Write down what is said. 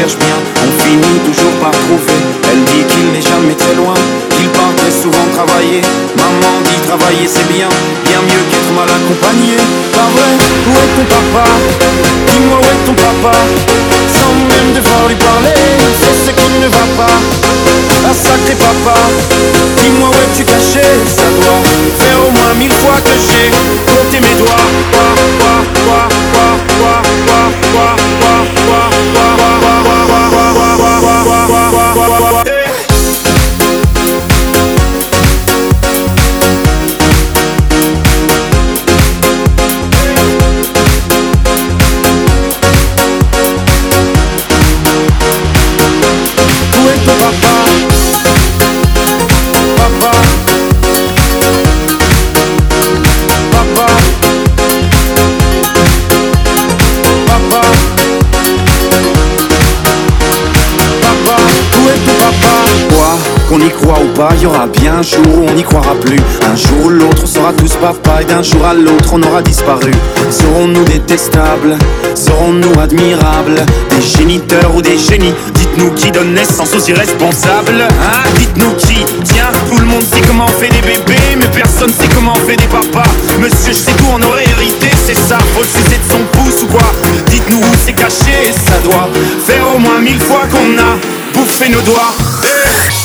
on finit toujours par trouver. Elle dit qu'il n'est jamais très loin, qu'il part très souvent travailler. Maman dit travailler c'est bien, bien mieux qu'être mal accompagné. Pas vrai, où est ton papa? Dis-moi où est ton papa Sans même devoir lui parler, c'est ce qui ne va pas. Un sacré papa, dis-moi où es-tu caché? Ça doit faire au moins mille fois que j'ai compté mes doigts. Y croit ou pas, y aura bien un jour où on n'y croira plus. Un jour ou l'autre, on sera tous papa et d'un jour à l'autre, on aura disparu. Serons-nous détestables? Serons-nous admirables? Des géniteurs ou des génies Dites-nous qui donne naissance aux irresponsables Hein? Dites-nous qui Tiens, tout le monde sait comment on fait des bébés Mais personne sait comment on fait des papas. Monsieur, je sais tout, on aurait hérité C'est ça, faut de son pouce ou quoi? Dites-nous où c'est caché Ça doit faire au moins mille fois qu'on a bouffé nos doigts